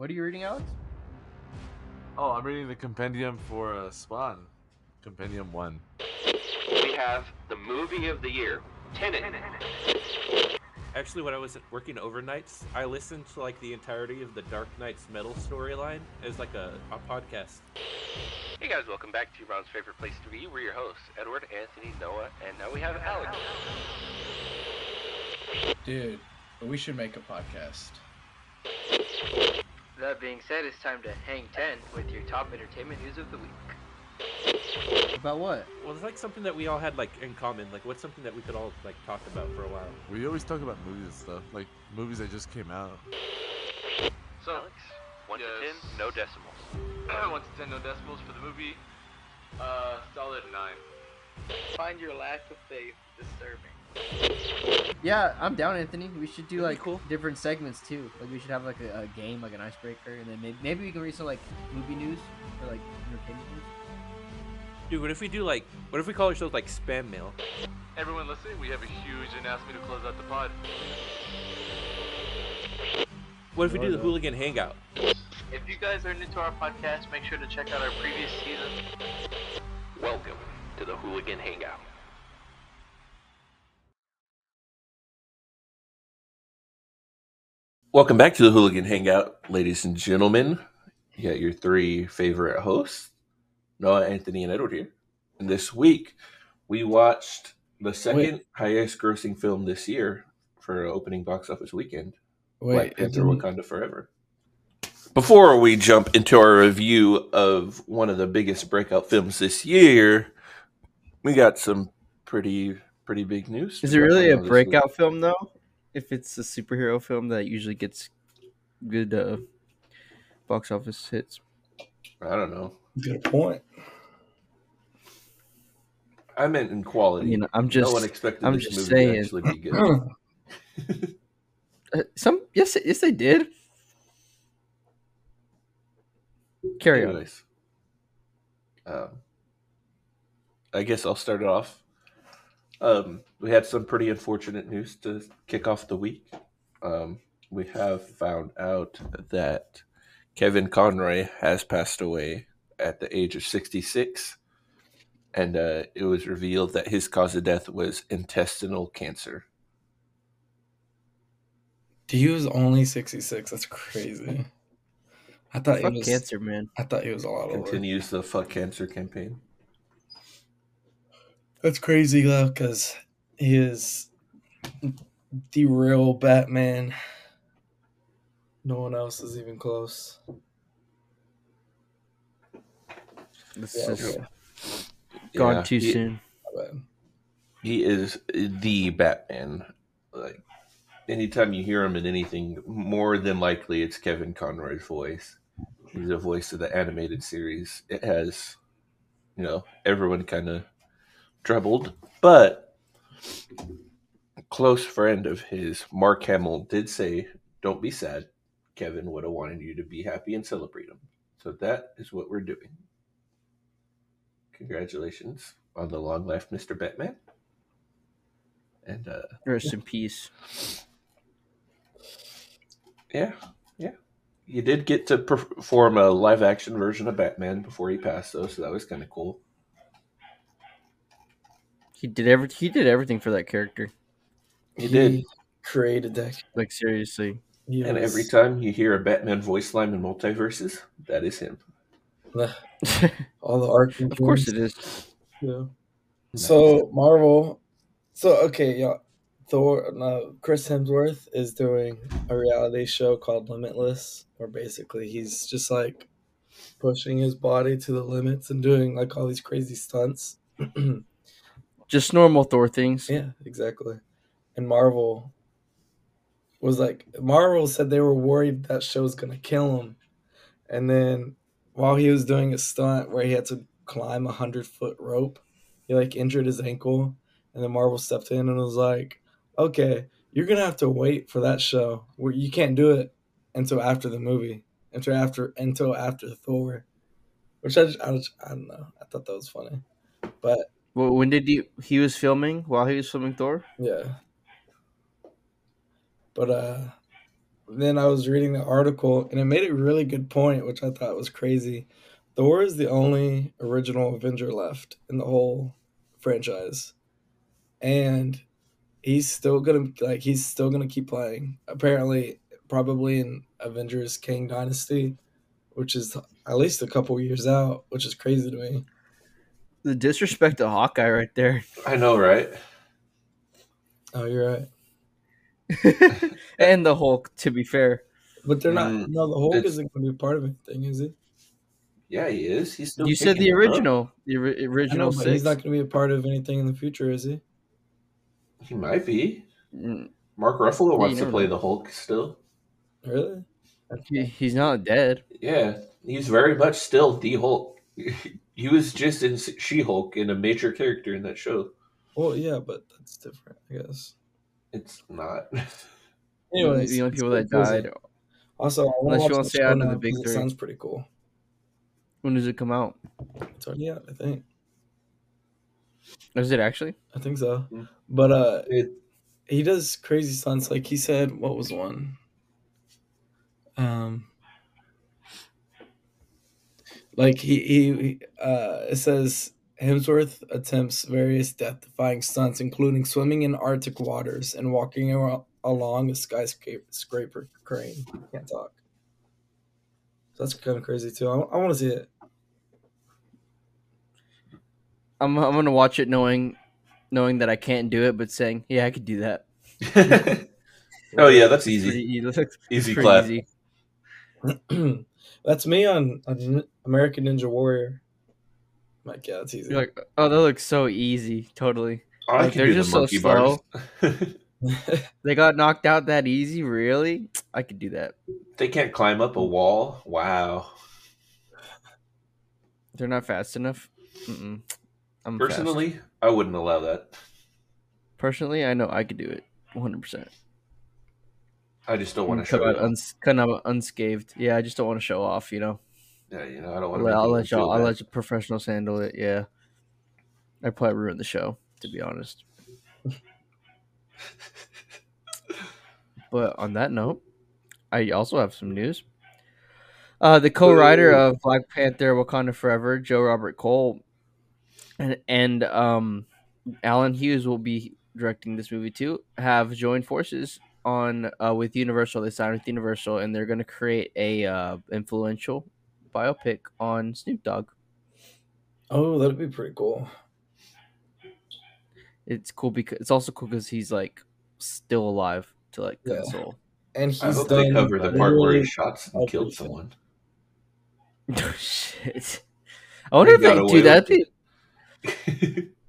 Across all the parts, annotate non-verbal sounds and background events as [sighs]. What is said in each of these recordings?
What are you reading, Alex? Oh, I'm reading the compendium for uh, Spawn. Compendium 1. We have the movie of the year, Tenet. Actually, when I was working overnights, I listened to like the entirety of the Dark Nights Metal storyline as like a, a podcast. Hey guys, welcome back to your mom's favorite place to be. We're your hosts, Edward, Anthony, Noah, and now we have Alex. Dude, we should make a podcast. That being said, it's time to hang 10 with your top entertainment news of the week. About what? Well, it's like something that we all had like in common. Like, what's something that we could all like talk about for a while? We always talk about movies and stuff, like movies that just came out. So, Alex, 1 to 10, no decimals. [clears throat] 1 to 10, no decimals for the movie. Uh, solid 9. Find your lack of faith disturbing. Yeah, I'm down, Anthony. We should do That'd like cool. different segments too. Like we should have like a, a game, like an icebreaker, and then maybe, maybe we can read some like movie news or like entertainment news. Dude, what if we do like, what if we call ourselves like spam mail? Everyone listening, we have a huge announcement to close out the pod. What if we do the hooligan hangout? If you guys are new to our podcast, make sure to check out our previous season. Welcome to the Hooligan Hangout. Welcome back to the Hooligan Hangout, ladies and gentlemen. You got your three favorite hosts, Noah, Anthony, and Edward here. And this week, we watched the second highest grossing film this year for opening box office weekend Wait, Black Panther Wakanda Forever. Before we jump into our review of one of the biggest breakout films this year, we got some pretty pretty big news. Is it really a this week. breakout film though? If it's a superhero film that usually gets good uh, box office hits. I don't know. Good point. I meant in quality. You know, I'm just. no just one expected I'm this just movie saying. to actually be good. [laughs] uh, some yes yes they did. Carry on. Anyways, um, I guess I'll start it off. Um, we had some pretty unfortunate news to kick off the week. Um, we have found out that Kevin Conroy has passed away at the age of 66, and uh, it was revealed that his cause of death was intestinal cancer. He was only 66. That's crazy. I thought Fuck he was cancer, man. I thought he was a lot older. Continues the fuck cancer campaign. That's crazy though, because he is the real Batman. No one else is even close. This Yeah, is okay. gone Yeah, too he- soon. He is the Batman. Like anytime you hear him in anything, more than likely it's Kevin Conroy's voice. He's the voice of the animated series. It has, you know, everyone kind of troubled, but a close friend of his, Mark Hamill, did say, "Don't be sad. Kevin would have wanted you to be happy and celebrate him." So that is what we're doing. Congratulations on the long life, Mr. Batman. And uh, Rest in peace. yeah, yeah, you did get to perform a live action version of Batman before he passed, though, so that was kind of cool. He did every he did everything for that character. He did, created that. Like seriously. He and every time you hear a Batman voice line in multiverses, that is him. [laughs] all the art. of course it is. Yeah. So Marvel, so okay, yeah, Thor. No, Chris Hemsworth is doing a reality show called Limitless, where basically he's just like pushing his body to the limits and doing like all these crazy stunts. [clears throat] Just normal Thor things. yeah, exactly. And Marvel was like, Marvel said they were worried that show was gonna kill him, and then while he was doing a stunt where he had to climb a hundred foot rope, he like injured his ankle, and then Marvel stepped in and was like, "Okay, you're gonna have to wait for that show. Where you can't do it until after the movie, until after until after Thor." Which I, just, I, just, I don't know. I thought that was funny, but Well, when did he he was filming while he was filming Thor? yeah. But uh, then I was reading the article and it made a really good point, which I thought was crazy. Thor is the only original Avenger left in the whole franchise. And he's still gonna like he's still gonna keep playing. Apparently, probably in Avengers Kang Dynasty, which is at least a couple years out, which is crazy to me. The disrespect to Hawkeye right there. I know, right? Oh, you're right. [laughs] and the Hulk, to be fair. But they're not. Mm, no, the Hulk isn't going to be part of anything, is he? Yeah, he is. He's still. You said the it up. original. The ori- I know, original six. he's not going to be a part of anything in the future, is he? He might be. Mm, Mark Ruffalo wants to play know. the Hulk still. Really? he- He's not dead. Yeah, he's very much still the Hulk. [laughs] he was just in She Hulk and a major character in that show. Well, yeah, but that's different, I guess. It's not. [laughs] Anyways, the only people that pretty cool. died. Also, I Unless you want wanna to stay out of the now big 'cause three. Sounds pretty cool. When does it come out? It's already out, I think. Is it actually? I think so. Mm. But uh, It, he does crazy stunts. Like he said, what was one? Um, like he he uh, it says Hemsworth attempts various death-defying stunts, including swimming in Arctic waters and walking ar- along a skyscraper scraper crane. Can't talk. So that's kind of crazy too. I, I want to see it. I'm I'm gonna watch it knowing knowing that I can't do it, but saying, yeah, I could do that. [laughs] oh yeah, that's easy. it looks Easy pretty clap. easy. [clears throat] that's me on, on American Ninja Warrior. Like yeah, it's easy. You're like, oh, that looks so easy. Totally. I Like, can they're do the just so monkey bars. [laughs] [laughs] They got knocked out that easy, really? I could do that. they can't climb up a wall. Wow. They're not fast enough. Mm-mm. I'm fast. Personally, I wouldn't allow that. personally, I know I could do it 100. I just don't want to show out uns- kind of unscathed. Yeah, I just don't want to show off. You know, Yeah, you know, I don't want to. I'll let y'all. I'll let you professionals handle it. Yeah, I probably ruined the show to be honest. But on that note, I also have some news. Uh, the co-writer Ooh. of Black Panther: Wakanda Forever, Joe Robert Cole, and and um, Alan Hughes will be directing this movie too. Have joined forces on uh, with Universal. They signed with Universal, and they're going to create a uh, influential biopic on Snoop Dogg. oh, that'd be pretty cool. It's cool because it's also cool because he's like still alive to like Yeah. console. And he's I hope done they cover the part where he shot and killed someone. [laughs] Oh shit! I wonder if He got they do that. [laughs]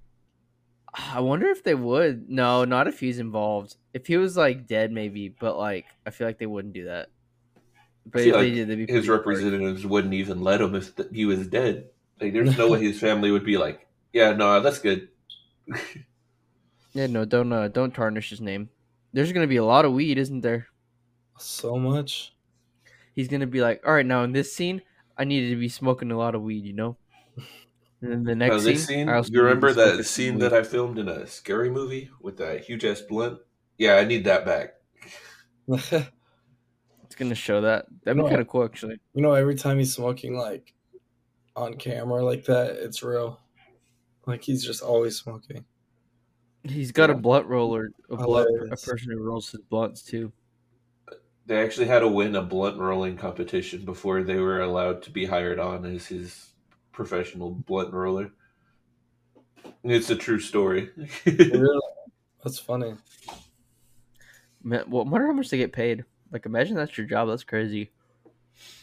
with Be, I wonder if they would. No, not if he's involved. If he was like dead, maybe. But like, I feel like they wouldn't do that. But I feel they like did, they'd be his pretty hard. representatives wouldn't even let him if th- he was dead. Like, there's no way his family would be like, "Yeah, no, that's good." Yeah, no, don't uh, don't tarnish his name. There's gonna be a lot of weed, isn't there? so much. He's gonna be like, all right, now in this scene, I needed to be smoking a lot of weed, you know. [laughs] And then the next Now, scene, this scene, I you need to be remember that scene weed. that I filmed in a scary movie with that huge ass blunt? Yeah, I need that back. [laughs] It's gonna show that. That'd be No. kind of cool, actually. You know, every time he's smoking like on camera like that, it's real. Like he's just always smoking. He's got a blunt roller, a blunt, a person who rolls his blunts too. They actually had to win a blunt rolling competition before they were allowed to be hired on as his professional blunt roller. It's a true story. Really? [laughs] That's funny. Man, well, I wonder how much they get paid. Like, imagine that's your job. That's crazy.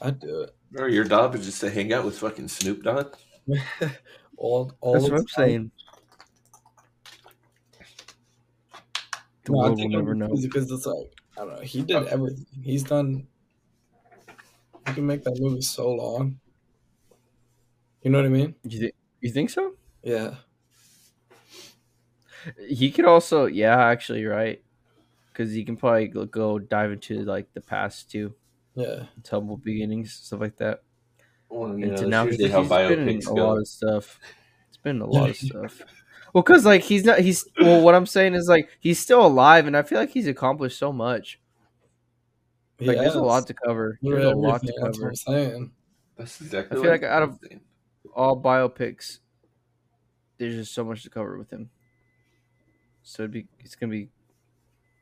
I'd do it. or your job is just to hang out with fucking Snoop Dogg. [laughs] all, all That's the what I'm time. saying. The No, world will never know. because it's like I don't know. He did oh. everything. He's done. He can make that movie so long. You know what I mean? You think? You think so? Yeah. He could also, yeah, actually, right. Because he can probably go, go dive into like the past too, Yeah. its humble beginnings, stuff like that. Well, you and know, now he's, how he's been in a lot of stuff. It's been a lot of stuff. Well, because like he's not, he's well. What I'm saying is like he's still alive, and I feel like he's accomplished so much. Like there's a lot to cover. Literally There's a lot to everything, That's what cover. I'm saying. That's exactly. I feel what like out of- I'm saying. All biopics. There's just so much to cover with him. So it'd be it's gonna be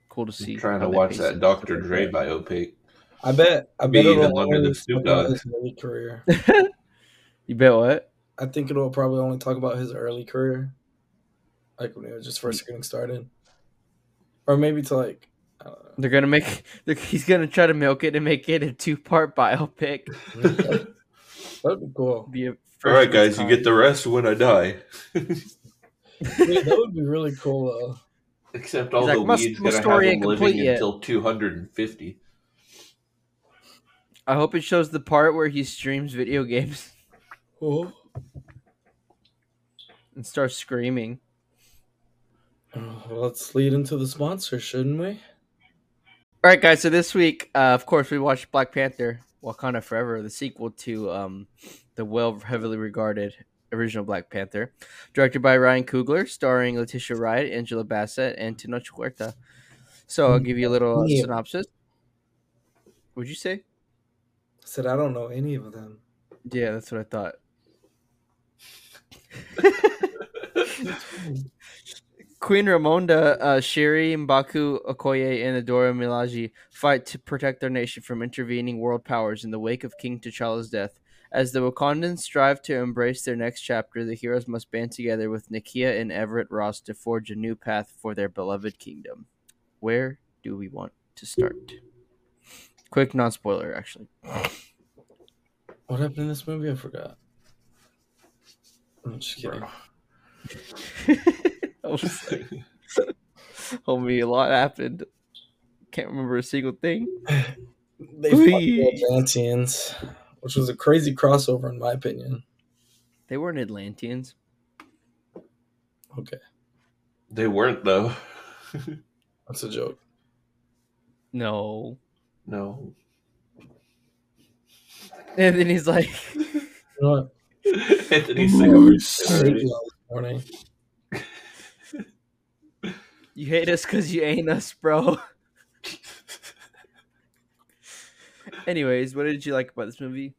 cool to see. I'm trying to watch that it. Dr. Dre biopic. I bet. I bet it'll even longer than Snoop talk about Dogg. his early career. [laughs] You bet what? I think it'll probably only talk about his early career, like when he was just first mm. getting started, or maybe to like. I don't know. They're gonna make. [laughs] They're, he's gonna try to milk it and make it a two part biopic. [laughs] That'd be cool. Be a All first right, of guys, its you get the rest when I die. [laughs] Yeah, that would be really cool though. Except all He's the like, weed's my gonna story have ain't him living yet." until 250. I hope it shows the part where he streams video games Oh. [laughs] and starts screaming. Well, let's lead into the sponsor, shouldn't we? All right, guys. So this week, uh, of course, we watched Black Panther: Wakanda Forever, the sequel to um, the well heavily regarded original Black Panther, directed by Ryan Coogler, starring Letitia Wright, Angela Bassett, and Tenoch Huerta. So I'll give you a little uh, synopsis. Would you say? I said I don't know any of them. Yeah, that's what I thought. [laughs] [laughs] Queen Ramonda, uh, Shuri, Mbaku, Okoye, and Adora Milaje fight to protect their nation from intervening world powers in the wake of King T'Challa's death. As the Wakandans strive to embrace their next chapter, the heroes must band together with Nakia and Everett Ross to forge a new path for their beloved kingdom. Where do we want to start? Quick non spoiler, actually. What happened in this movie? I forgot. I'm just kidding. [laughs] I was like, homie, a lot happened. Can't remember a single thing. [sighs] They fought the Atlanteans, which was a crazy crossover in my opinion. They weren't Atlanteans. Okay, They weren't, though. [laughs] that's a joke. No. no. [laughs] And then he's like, You know what? [laughs] Anthony's I sick was of it sleeping already. all this morning. You hate us because you ain't us, bro. [laughs] Anyways, what did you like about this movie?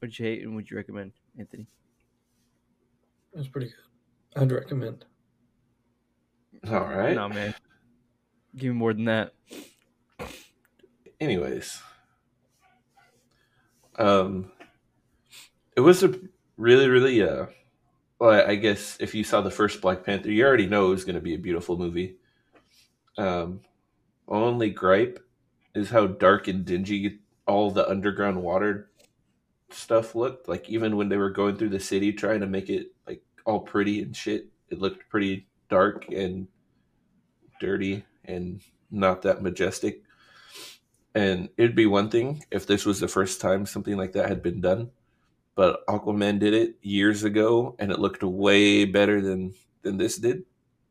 What did you hate and would you recommend, Anthony? It was pretty good. I'd recommend. All right. No, man. Give me more than that. anyways um it was a really really uh well i guess if you saw the first black panther you already know it was going to be a beautiful movie um only gripe is how dark and dingy all the underground water stuff looked like even when they were going through the city trying to make it like all pretty and shit it looked pretty dark and dirty and not that majestic and it'd be one thing if this was the first time something like that had been done. But Aquaman did it years ago and it looked way better than than this did.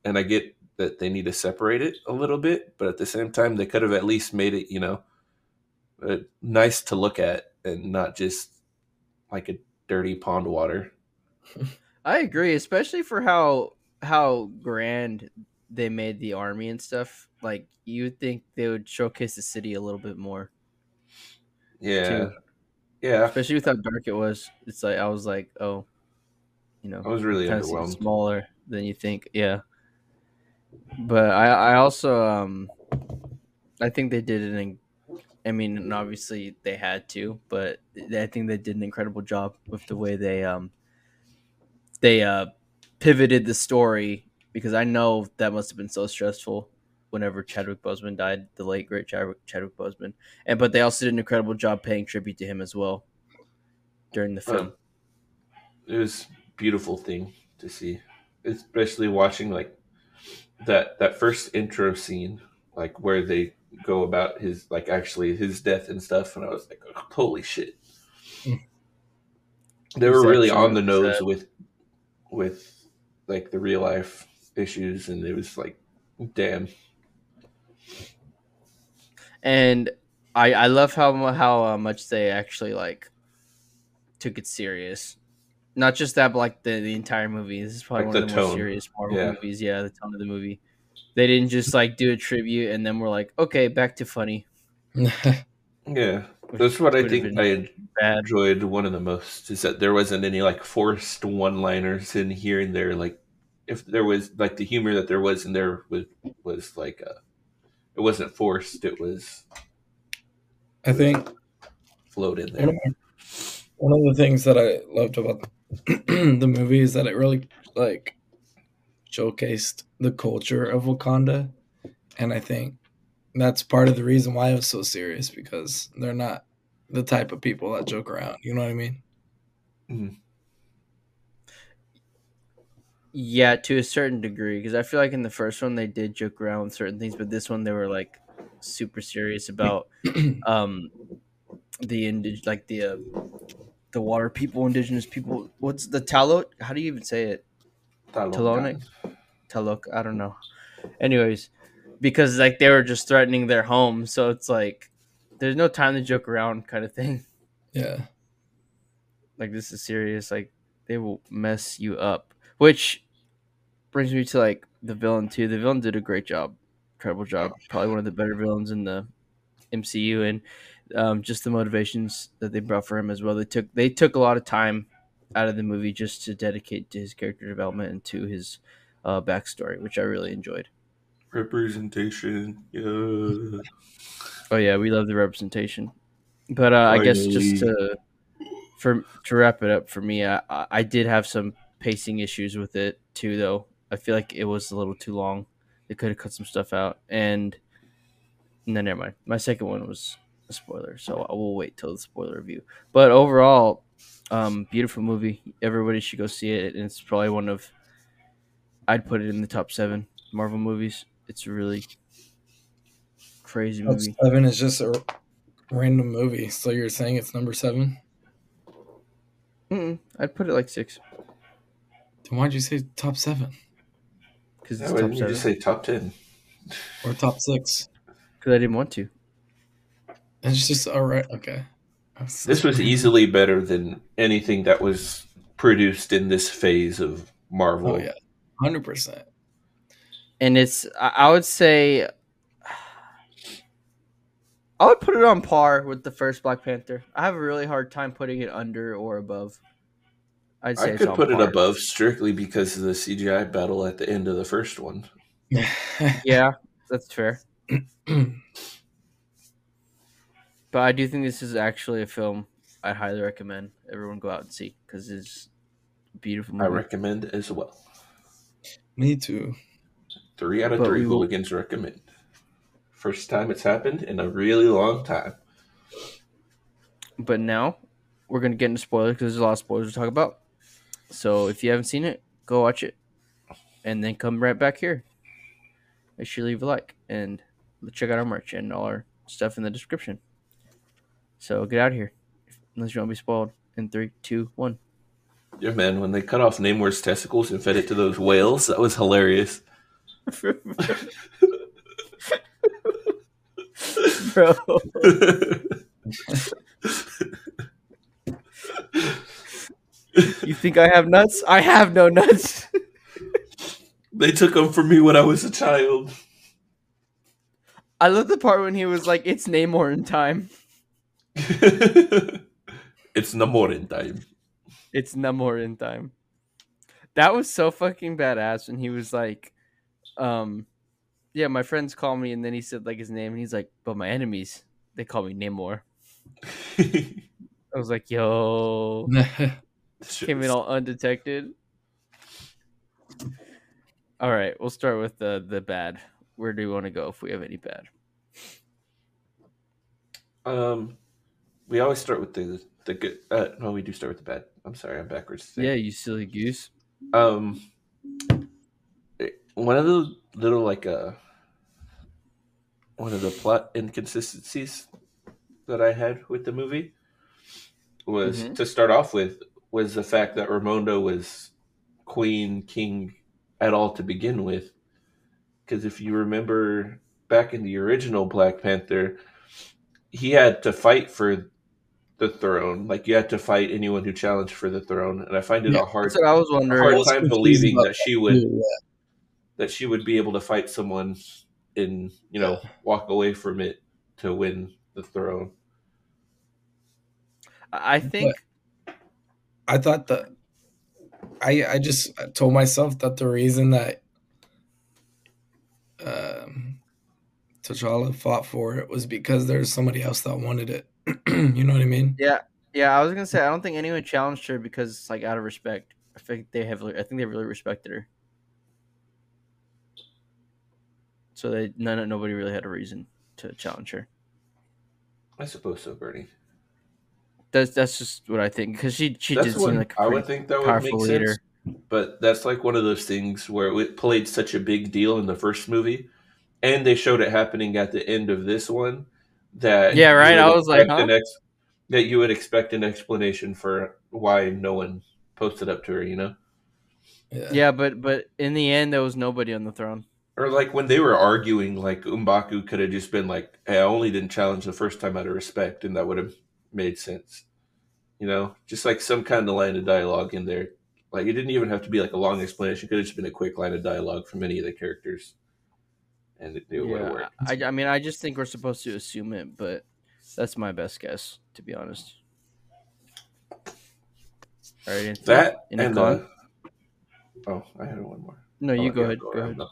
And I get that they need to separate it a little bit, but at the same time they could have at least made it, you know, uh, nice to look at and not just like a dirty pond water. [laughs] I agree, especially for how how grand they made the army and stuff. Like you would think they would showcase the city a little bit more, Yeah. Too. Yeah. especially with how dark it was. It's like I was like, oh, you know, I was really kind of underwhelmed. smaller than you think. Yeah, but I I also um I think they did an. I mean, and obviously they had to, but I think they did an incredible job with the way they um they uh pivoted the story because I know that must have been so stressful whenever Chadwick Boseman died, the late great Chadwick, Chadwick Boseman, and but they also did an incredible job paying tribute to him as well during the film. Um, it was a beautiful thing to see, especially watching like that that first intro scene, like where they go about his like actually his death and stuff, and I was like, holy shit! They were really on the nose sad. with with like the real life issues, and it was like, damn, and I I love how how uh, much they actually like took it serious. Not just that, but like the, the entire movie. This is probably Like one of the the most serious Marvel Yeah. movies. Yeah, the tone of the movie. They didn't just like do a tribute and then we're like, okay, back to funny. [laughs] Yeah, which that's what I think I bad. enjoyed one of the most is that there wasn't any like forced one-liners in here and there. Like if there was like the humor that there was in there was was like uh it wasn't forced. It was I think flowed in one there. of, my, one of the things that I loved about [clears throat] the movie is that it really like showcased the culture of Wakanda, and I think that's part of the reason why it was so serious because they're not the type of people that joke around. You know what I mean? Yeah, to a certain degree, because I feel like in the first one they did joke around with certain things, but this one they were like super serious about [clears throat] um the indig like the uh, the water people, indigenous people. What's the Talot? How do you even say it? Talonic? Talok? I don't know. Anyways, because like they were just threatening their home, so it's like there's no time to joke around, kind of thing. Yeah. like this is serious like they will mess you up which brings me to like the villain too the villain did a great job incredible job probably one of the better villains in the mcu and um, just the motivations that they brought for him as well they took they took a lot of time out of the movie just to dedicate to his character development and to his uh, backstory which i really enjoyed Representation. Yeah. Oh yeah, we love the representation. But uh, I guess just to for to wrap it up for me, I, I did have some pacing issues with it too, though. I feel like it was a little too long. They could have cut some stuff out, and no, never mind. My second one was a spoiler, so I will wait till the spoiler review. But overall, um, beautiful movie. Everybody should go see it, and it's probably one of I'd put it in the top seven Marvel movies. It's a really crazy Top movie. seven is just a random movie. So you're saying it's number seven? Mm-mm, I'd put it like six Then why'd you say top seven because it's why top didn't you seven. just say top ten? or top six? Because I didn't want to. It's just all right. Okay. This was easily better than anything that was produced in this phase of Marvel. Oh yeah, hundred percent. and it's I I would say I would put it on par with the first Black Panther. I have a really hard time putting it under or above. I'd say I could on put it above strictly because of the CGI battle at the end of the first one. [laughs] Yeah, that's fair. [clears throat] But I do think this is actually a film I highly recommend everyone go out and see because it's a beautiful I recommend as well. Me too. Three out of But three we will- hooligans recommend. First time it's happened in a really long time. But now we're gonna get into spoilers because there's a lot of spoilers to talk about. So if you haven't seen it, go watch it, and then come right back here. Make sure you leave a like and check out our merch and all our stuff in the description. So get out of here, unless you want to be spoiled. In three, two, one. Yeah, man, when they cut off Namor's testicles and fed it to those whales, that was hilarious. Bro, [laughs] you think I have nuts? I have no nuts. they took them from me when I was a child. I love the part when he was like, "It's Namor in time." [laughs] it's Namor in time. It's Namor in time. That was so fucking badass when he was like, um, yeah, my friends call me, and then he said like his name, and he's like, but my enemies, they call me Namor. [laughs] I was like, yo, [laughs] came in all undetected. All right, we'll start with the the bad. Where do we want to go if we have any bad? um, we always start with the the good. Uh, no, we do start with the bad. I'm sorry, I'm backwards. Yeah, you silly goose. Um, one of the little like uh, one of the plot inconsistencies that I had with the movie was Mhm. to start off with was the fact that Ramonda was queen king at all to begin with. Because if you remember back in the original Black Panther, he had to fight for the throne. Like you had to fight anyone who challenged for the throne, and I find it Yeah, a hard I was wondering. hard was time believing that she would Yeah. that she would be able to fight someone and you know walk away from it to win the throne. I I think I thought that I I just told myself that the reason that um, T'Challa fought for it was because there's somebody else that wanted it. [clears throat] you know what I mean? Yeah, yeah. I was gonna say I don't think anyone challenged her because it's like out of respect. I think they have. I think they really respected her. So they none nobody really had a reason to challenge her. I suppose so, Bernie. That's that's just what I think because she she That's did seem like a I pretty would think that would make powerful sense. leader. But that's like one of those things where it played such a big deal in the first movie, and they showed it happening at the end of this one. That Yeah, right? I was like, expect an huh? ex- that you would expect an explanation for why no one posted up to her. You know, Yeah, but but in the end, there was nobody on the throne. or like when they were arguing, like Mbaku could have just been like, "Hey, I only didn't challenge the first time out of respect," and that would have made sense. You know, just like some kind of line of dialogue in there. Like it didn't even have to be like a long explanation. It could have just been a quick line of dialogue from any of the characters, and it, would have Yeah, worked. I, I mean, I just think we're supposed to assume it, but that's my best guess, to be honest. All right, That and uh, oh, I had one more. no, you Oh, go ahead. Go around ahead. now.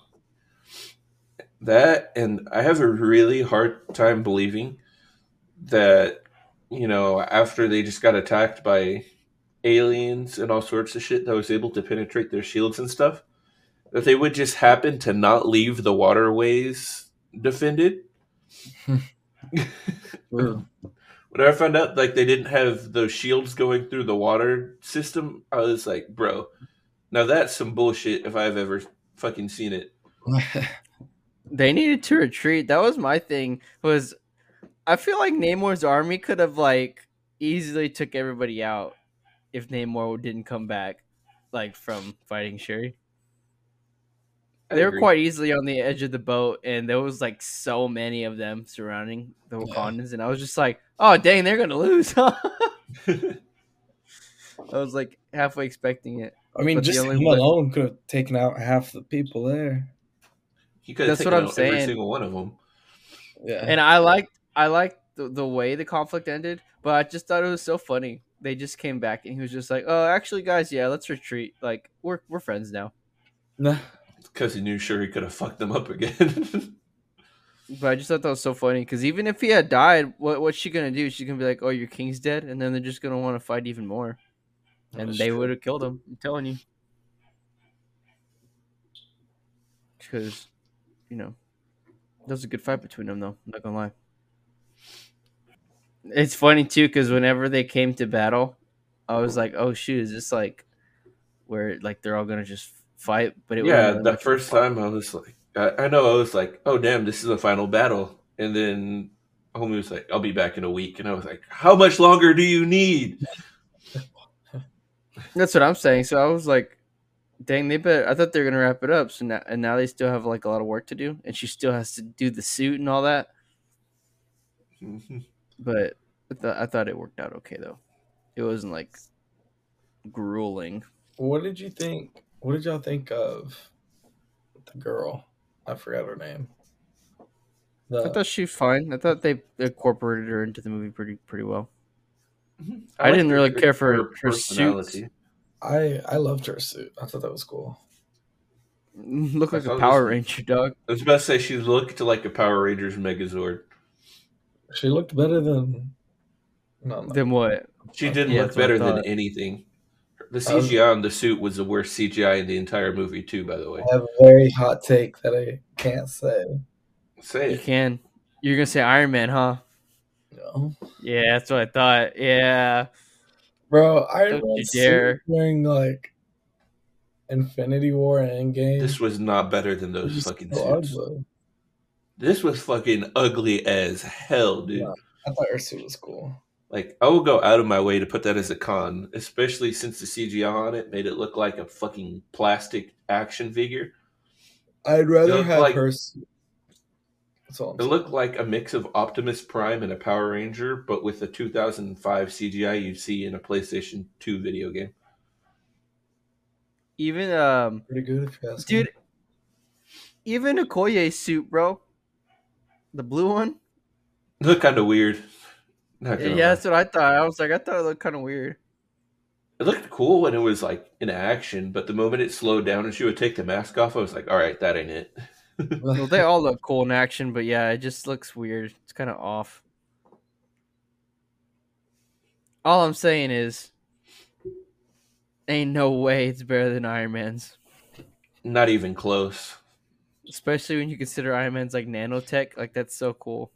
That and I have a really hard time believing that you know after they just got attacked by aliens and all sorts of shit that was able to penetrate their shields and stuff that they would just happen to not leave the waterways defended. [laughs] when I found out like they didn't have those shields going through the water system, I was like, bro, now that's some bullshit if I've ever fucking seen it. [laughs] They needed to retreat. That was my thing. Was I feel like Namor's army could have like easily took everybody out if Namor didn't come back, like from fighting Shuri. I They were quite easily on the edge of the boat, and there was like so many of them surrounding the Yeah. Wakandans, and I was just like, "Oh dang, they're gonna lose!" [laughs] [laughs] I was like halfway expecting it. I mean, But just him way- alone could have taken out half the people there. He could have That's taken what I'm out every single one of them. Yeah. And I liked I liked the, the way the conflict ended, but I just thought it was so funny. They just came back and he was just like, "Oh, actually, guys, yeah, let's retreat. Like we're we're friends now." Nah. Because he knew sure he could have fucked them up again. [laughs] But I just thought that was so funny because even if he had died, what what's she gonna do? She's gonna be like, "Oh, your king's dead," and then they're just gonna want to fight even more, and they would have killed him. I'm telling you, because you know that was a good fight between them, though. I'm not gonna lie. It's funny too because whenever they came to battle, I was like, "Oh shoot, is this like where like they're all gonna just fight?" But it yeah, wasn't really that much of a first fight. time I was like, I, I know I was like, oh damn, this is the final battle. And then homie was like, I'll be back in a week. And I was like, how much longer do you need? [laughs] That's what I'm saying. So I was like, dang, they better. I thought they were gonna wrap it up. So now, and now they still have like a lot of work to do, and she still has to do the suit and all that. Mm-hmm. But I, th- I thought it worked out okay though. It wasn't like grueling. What did you think? What did y'all think of the girl? I forgot her name. The, I thought she was fine. I thought they incorporated her into the movie pretty pretty well. I, liked didn't her- really care for her her, her suit. personality. I I loved her suit. I thought that was cool. Mm, look like a Power was- Ranger dog. I was about to say she looked like a Power Rangers Megazord. She looked better than. No, no. Then what? She didn't Yeah, look that's what I better than anything. The um, I was- CGI on the suit was the worst CGI in the entire movie, too. By the way, I have a very hot take that I can't say. say You it. can. You're gonna say Iron Man, huh? No. Yeah, that's what I thought. Yeah. Bro, Iron Don't Man dare. suit during like Infinity War and Endgame. This was not better than those fucking so suits. ugly. This was fucking ugly as hell, dude. Yeah. I thought her suit was cool. Like, I will go out of my way to put that as a con, especially since the CGI on it made it look like a fucking plastic action figure. I'd rather have like- her. That's all I'm It saying. looked like a mix of Optimus Prime and a Power Ranger, but with the 2005 CGI you'd see in a PlayStation 2 video game. Even um pretty good if you ask me. dude even Koye suit, bro. The blue one. Look kind of weird. Yeah, gonna that's what I thought. I was like, I thought it looked kind of weird. It looked cool when it was like in action, but the moment it slowed down and she would take the mask off, I was like, all right, that ain't it. [laughs] Well, they all look cool in action, but yeah, it just looks weird. It's kind of off. All I'm saying is, ain't no way it's better than Iron Man's. Not even close. Especially when you consider Iron Man's like nanotech. Like that's so cool.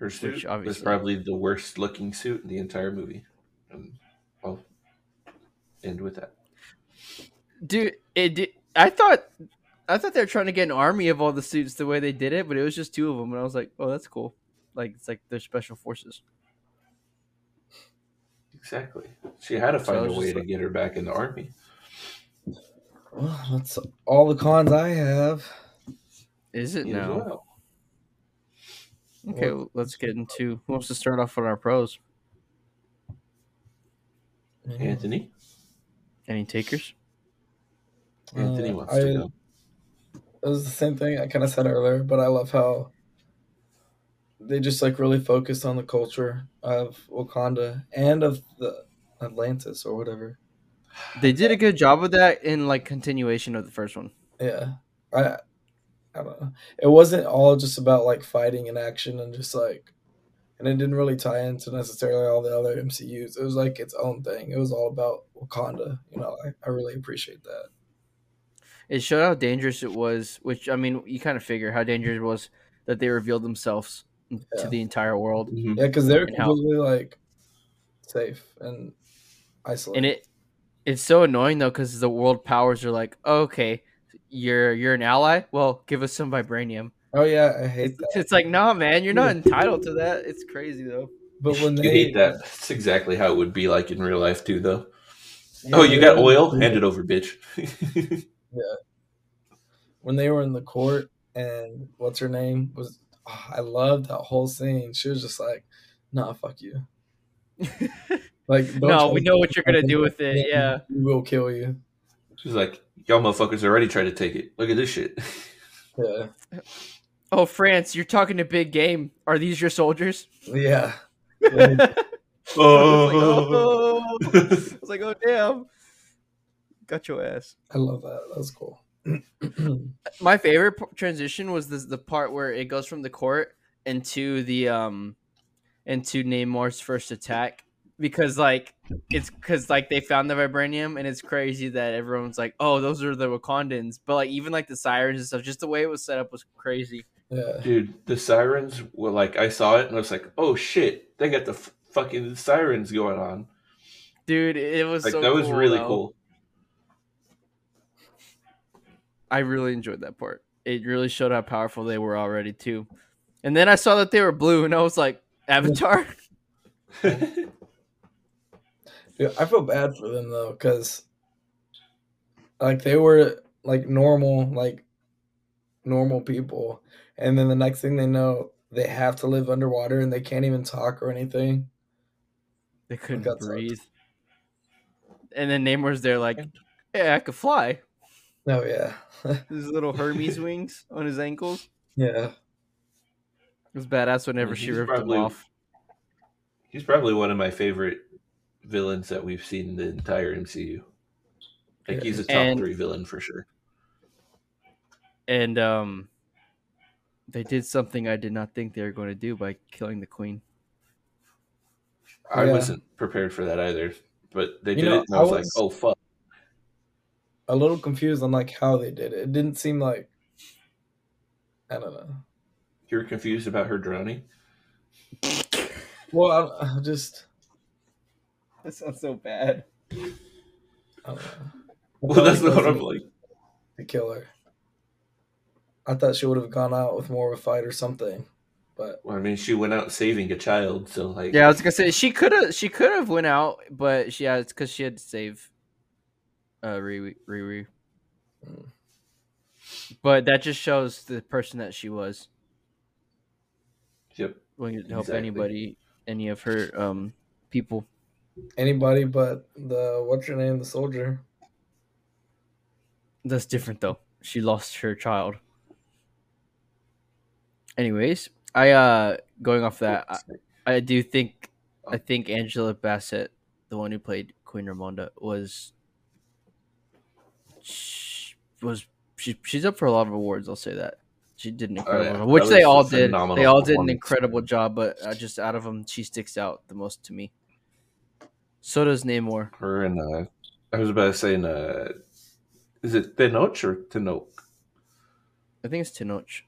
Her suit was obviously- probably the worst looking suit in the entire movie. And I'll end with that. Dude, it did. I thought, I thought they were trying to get an army of all the suits the way they did it, but it was just two of them, and I was like, oh, that's cool. Like it's like they're special forces. Exactly. She had to find I a was way just to like- get her back in the army. Well, that's all the cons I have. Is it Me as now? Well. Okay, Well- well, let's get into who wants to start off with our pros. Anthony? Any takers? Anthony Uh, wants to go. it was the same thing I kind of said earlier, but I love how they just like really focused on the culture of Wakanda and of the Atlantis or whatever. They did a good job of that in like continuation of the first one. Yeah, I I don't know. It wasn't all just about like fighting and action and just like, and it didn't really tie into necessarily all the other MCU's. It was like its own thing. It was all about Wakanda. You know, I, I really appreciate that. It showed how dangerous it was, which I mean, you kind of figure how dangerous it was that they revealed themselves to the entire world. Mhm. Yeah, because they're And how- completely like safe and isolated. And it it's so annoying though because the world powers are like, okay, you're you're an ally. Well, give us some vibranium. oh yeah, I hate It's, that. it's like, nah, man, you're not entitled to that. It's crazy though. But when You they hate that. That's exactly how it would be like in real life too, though. Yeah, oh, you got were- oil? Hand it over, bitch. [laughs] Yeah. When they were in the court and what's her name was oh, I loved that whole scene. She was just like, "Nah, fuck you." [laughs] Like, no, we know what you're gonna do with it. Yeah. we will kill you. She's like, y'all motherfuckers already tried to take it. Look at this shit. Yeah, Oh, France, you're talking to big game. Are these your soldiers? yeah. [laughs] I was like, oh. oh. I was like, oh damn. Got your ass. I love that. That was cool. [clears throat] My favorite p- transition was this, the part where it goes from the court into the um into Namor's first attack because like it's because like they found the vibranium and it's crazy that everyone's like oh those are the Wakandans. But like even like the sirens and stuff just the way it was set up was crazy. Yeah, Dude, the sirens were like, I saw it and I was like, oh shit, they got the f- fucking sirens going on. dude it was Like, so that was really though. cool. I really enjoyed that part. It really showed how powerful they were already too. And then I saw that they were blue and I was like [laughs] Avatar [laughs] Dude, I feel bad for them though, because like they were like normal, like normal people, and then the next thing they know, they have to live underwater and they can't even talk or anything. They couldn't that sucked. breathe. And then Namor's there like, yeah, I could fly. Oh yeah, [laughs] His little Hermes wings on his ankles. yeah. It was badass whenever she ripped probably- them off. He's probably one of my favorite villains that we've seen in the entire MCU. Like, Yeah. he's a top And- three villain for sure. And um they did something I did not think they were going to do by killing the queen. I Yeah. wasn't prepared for that either, but they You did know, it, and I I was, was- like, "Oh fuck!" A little confused on like how they did it. It didn't seem like I don't know. You're confused about her drowning. Well, I, I just [laughs] That sounds so bad. I don't know. I Well, that's it what I'm like. to kill her. I thought she would have gone out with more of a fight or something, but Well, I mean, she went out saving a child, so like, Yeah, I was gonna say she could have she could have went out, but she had because she had to save uh Riri. Riri. Mm. But that just shows the person that she was. yep. Willing to help Exactly. anybody, any of her um people. Anybody but the what's your name, the soldier. That's different though. She lost her child. Anyways, I uh going off that, I, I do think I think Angela Bassett, the one who played Queen Ramonda, was sh- was she, she's up for a lot of awards. I'll say that she did an incredible, yeah. job, which they all did. They all did an incredible job, but uh, just out of them, she sticks out the most to me. So does Namor. Her and uh, I was about to say, in, uh, is it Tenoch or Tenoch I think it's Tenoch.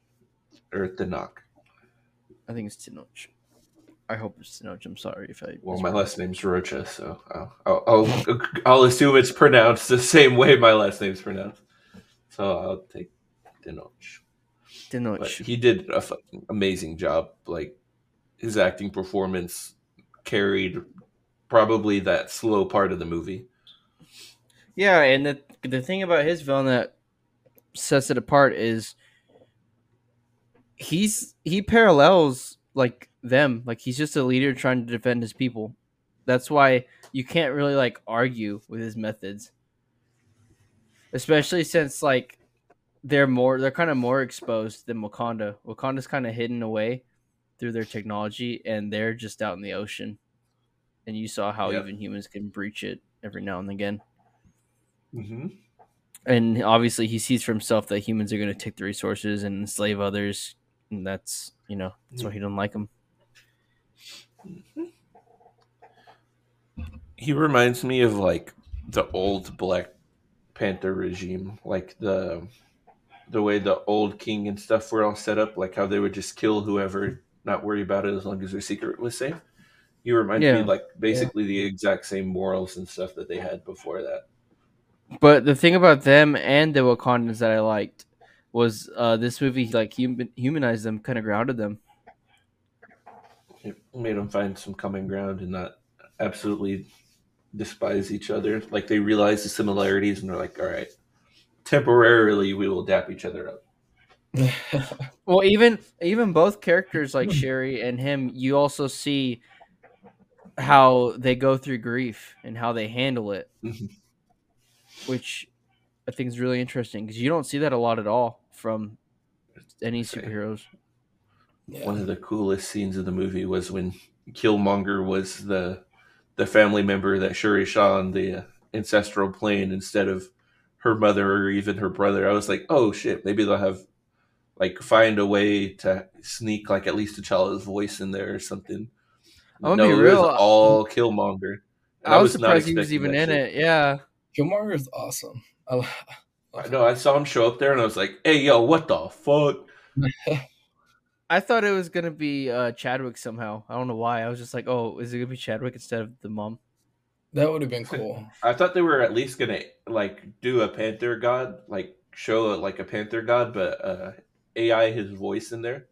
or Tenoch? I think it's Tenoch. I hope it's Tenoch. I'm sorry if I. Well, my last name's Rocha, so I'll, I'll, I'll, I'll assume it's pronounced the same way my last name's pronounced. So I'll take Tenoch. Tenoch. But he did a fucking amazing job. Like his acting performance carried probably that slow part of the movie. Yeah, and the the thing about his villain that sets it apart is he's he parallels like them. Like he's just a leader trying to defend his people. That's why you can't really like argue with his methods. Especially since like they're more they're kind of more exposed than Wakanda. Wakanda's kind of hidden away through their technology and they're just out in the ocean. And you saw how Yeah. even humans can breach it every now and again Mm-hmm. and obviously he sees for himself that humans are going to take the resources and enslave others and that's you know that's why he don't like them He reminds me of like the old Black Panther regime, like the the way the old king and stuff were all set up, like how they would just kill whoever, not worry about it as long as their secret was safe. You remind me Yeah. of like basically the exact same morals and stuff that they had before that. but the thing about them and the wakandans that i liked was uh this movie like human humanized them kind of grounded them It made them find some common ground and not absolutely despise each other. Like they realize the similarities and they're like, all right, temporarily we will dap each other up. [laughs] well even even both characters like Shuri and him you also see how they go through grief and how they handle it Mhm. which i think is really interesting because you don't see that a lot at all from any Same. superheroes One of the coolest scenes of the movie was when Killmonger was the the family member that Shuri saw on the uh, ancestral plane instead of her mother or even her brother. I was like, oh shit, maybe they'll have like find a way to sneak like at least T'Challa's voice in there or something. I'm no, gonna be it was real, all Killmonger. And I was not surprised he was even in shit. it. Yeah. Killmonger is awesome. I, lo- I know. I saw him show up there, and I was like, "Hey, yo, what the fuck?" [laughs] I thought it was gonna be uh, Chadwick somehow. I don't know why. I was just like, oh, is it gonna be Chadwick instead of the mom? that would have been cool. [laughs] I thought they were at least gonna like do a Panther God, like show like a Panther God, but uh, AI his voice in there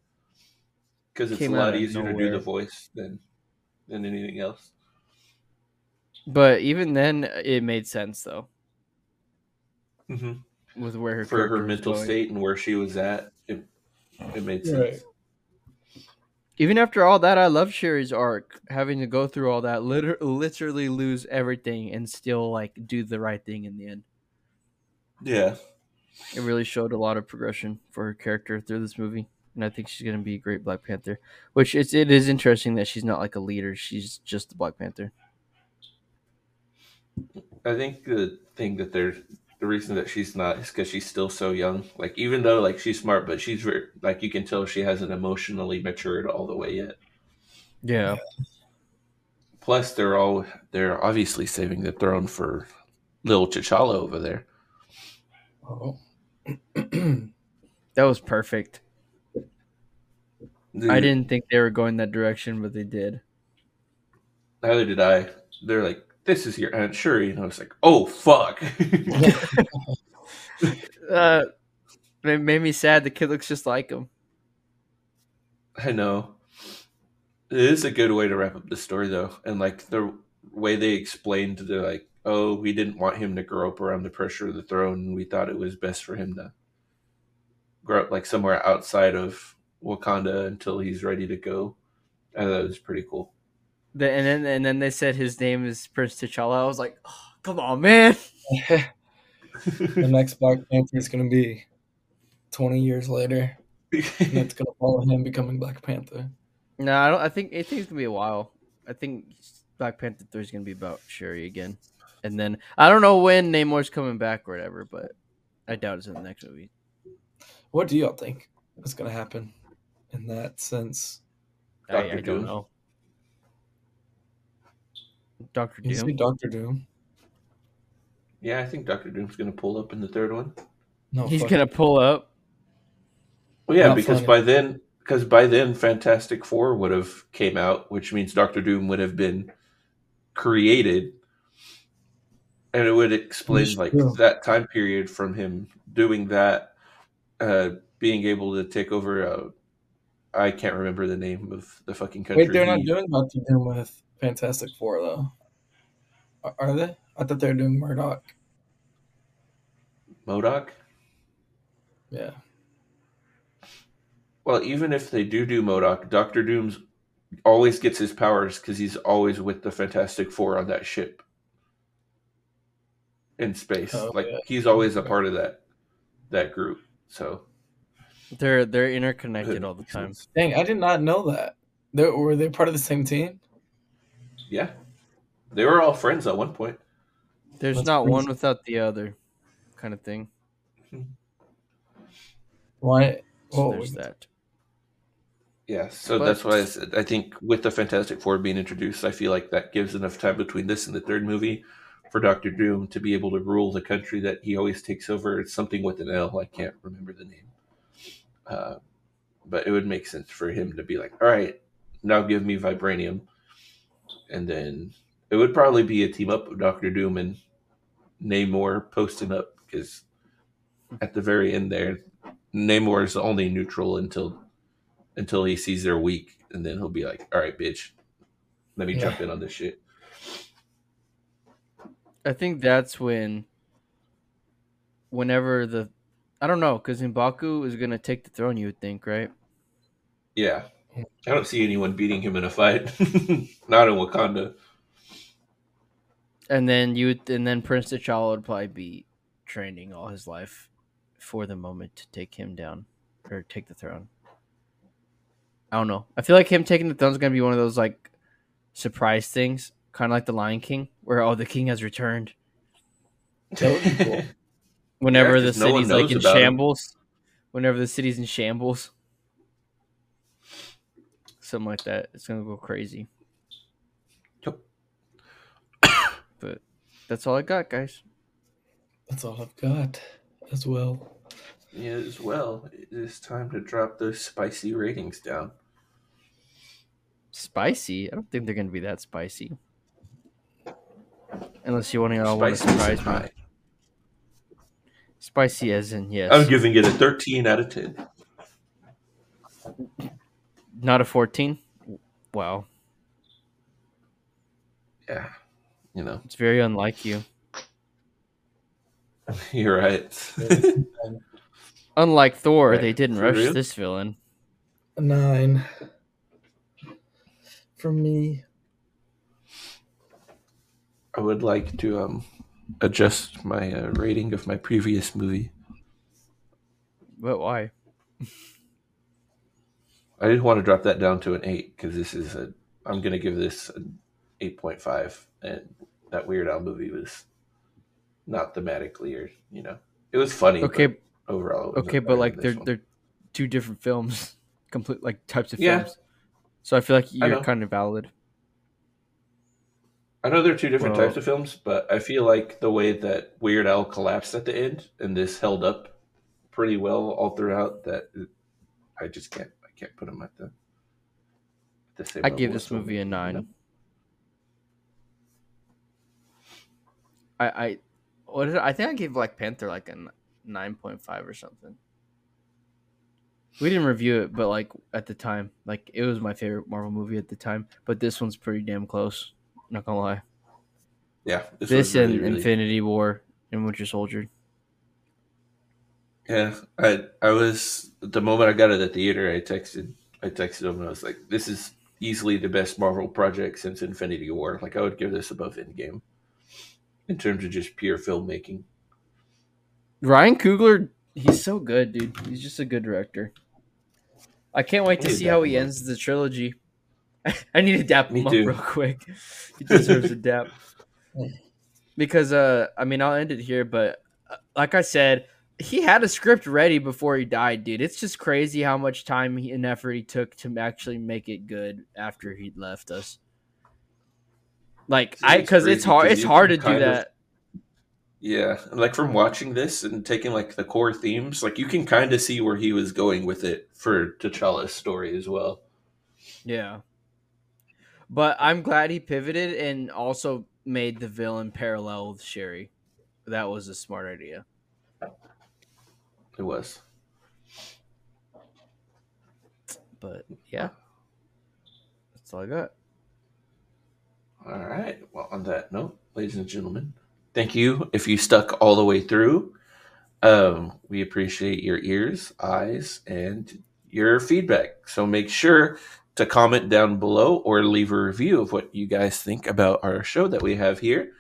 because it's Came a lot of easier to do the voice than than anything else. But even then, it made sense though Mm-hmm. with where her For her mental going. state and where she was at, it it made sense. Right. Even after all that, I love Shuri's arc, having to go through all that, liter- literally lose everything and still like do the right thing in the end. Yeah, It really showed a lot of progression for her character through this movie, and I think she's gonna be a great Black Panther. Which it's it is interesting that she's not like a leader; she's just the Black Panther. I think the thing that they're the reason that she's not is because she's still so young. Like even though like she's smart, but she's very like you can tell she hasn't emotionally matured all the way yet. Yeah, Plus, they're all they're obviously saving the throne for little T'Challa over there. Oh. [clears throat] that was perfect. I didn't think they were going that direction, but they did. Neither did I. They're like, "This is your Aunt Shuri," and I was like, "Oh fuck!" [laughs] Uh, it made me sad. The kid looks just like him. I know. It is a good way to wrap up the story, though, and like the way they explained the like, "Oh, we didn't want him to grow up around the pressure of the throne, we thought it was best for him to grow up like somewhere outside of Wakanda until he's ready to go." I thought it was pretty cool. The, and then and then they said his name is Prince T'Challa. I was like, oh, come on, man. [laughs] the next Black Panther is going to be 20 years later. and it's gonna follow him becoming Black Panther. No, I don't. I think I think it's gonna be a while. I think Black Panther three is gonna be about Shuri again, and then I don't know when Namor's coming back or whatever, but I doubt it's in the next movie. What do y'all think is gonna happen in that sense? I, I Dr. don't Doom. know. Doctor Doom. Doctor Doom? Yeah, I think Doctor Doom's gonna pull up in the third one. No, He's gonna it. pull up. Well, yeah, Not because funny. by then, because by then, Fantastic Four would have came out, which means Doctor Doom would have been created, and it would explain That's like true. that time period from him doing that, uh, being able to take over. Uh, I can't remember the name of the fucking country. Wait, they're not doing Doctor Doom with Fantastic Four though. Are- Are they? I thought they were doing Murdoch. MODOK. Yeah. Well, even if they do do MODOK, Doctor Doom's always gets his powers because he's always with the Fantastic Four on that ship in space. Oh, like yeah. he's always a part of that that group. So They're they're interconnected all the time. Dang, I did not know that. They, were they part of the same team? Yeah, they were all friends at one point. There's That's not one without the other, kind of thing. Mm-hmm. Why? So Oh, there's that. Yeah, so But- that's why I said I think with the Fantastic Four being introduced, I feel like that gives enough time between this and the third movie for Doctor Doom to be able to rule the country that he always takes over. It's something with an L. I can't remember the name, uh, but it would make sense for him to be like, "All right, now give me vibranium," and then it would probably be a team up of Doctor Doom and Namor posting up because at the very end there, Namor is only neutral until until he sees they're weak, and then he'll be like, "All right, bitch, let me Yeah. jump in on this shit." I think that's when, whenever the, I don't know, because Mbaku is gonna take the throne. You would think, right? Yeah, I don't see anyone beating him in a fight, [laughs] not in Wakanda. And then you, would, and then Prince T'Challa would probably be training all his life for the moment to take him down or take the throne. I don't know. I feel like him taking the throne is gonna be one of those like surprise things, kind of like the Lion King, where oh the king has returned. That would be cool. [laughs] Whenever Yeah, the 'cause no city's like in about him. shambles, whenever the city's in shambles, something like that, it's gonna go crazy. Yep. [coughs] but that's all I got, guys. That's all I've got as well. Yeah, as well. It is time to drop those spicy ratings down. Spicy? I don't think they're gonna be that spicy. Unless you want to all want to Spicy surprise me. High. Spicy as in yes, I'm giving it a 13 out of 10. not a fourteen. Wow, Yeah, you know, it's very unlike you. [laughs] you're right. Unlike Thor, Right, they didn't for rush real? this villain. A nine from me. I would like to um adjust my uh, rating of my previous movie. But why? I didn't want to drop that down to an eight because this is a. I'm gonna give this an eight point five, and that Weird Al movie was not thematically or you know it was funny. Okay, but overall, okay, but like they're one. they're two different films, [laughs] complete like types of Yeah. films. So I feel like you're kind of valid. I know they're two different Well- types of films, but I feel like the way that Weird Al collapsed at the end and this held up pretty well all throughout. That I just can't. I can't put them at the. the same I give this movie a nine. know? I I what did I, I think I gave Black Panther like a nine point five or something. We didn't review it, but like at the time, like it was my favorite Marvel movie at the time. But this one's pretty damn close. Not gonna lie. Yeah, This, really, and really- Infinity War and Winter Soldier. Yeah, I I was the moment I got it at the theater. I texted I texted him and I was like, "This is easily the best Marvel project since Infinity War. Like, I would give this above Endgame in terms of just pure filmmaking." Ryan Coogler, he's so good, dude. He's just a good director. I can't wait to see how he ends the trilogy. [laughs] I need to dap Me him up too. real quick. [laughs] He deserves a dap. Because uh, I mean, I'll end it here, but uh, like I said, he had a script ready before he died, dude. It's just crazy how much time he, and effort he took to actually make it good after he left us. Like I, because it's hard It's hard to do kind of- that. Yeah, like from watching this and taking like the core themes, like you can kind of see where he was going with it for T'Challa's story as well. Yeah. But I'm glad he pivoted and also made the villain parallel with Shuri. That was a smart idea. It was. But yeah. That's all I got. All right. Well, on that note, ladies and gentlemen, thank you if you stuck all the way through. Um, we appreciate your ears, eyes, and your feedback. So make sure to comment down below or leave a review of what you guys think about our show that we have here.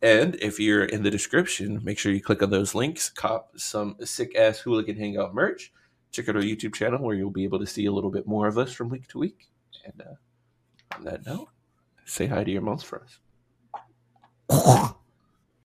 And if you're in the description, make sure you click on those links, cop some sick ass hooligan hangout merch. Check out our YouTube channel where you'll be able to see a little bit more of us from week to week. And uh, on that note, say hi to your moms for us. [laughs]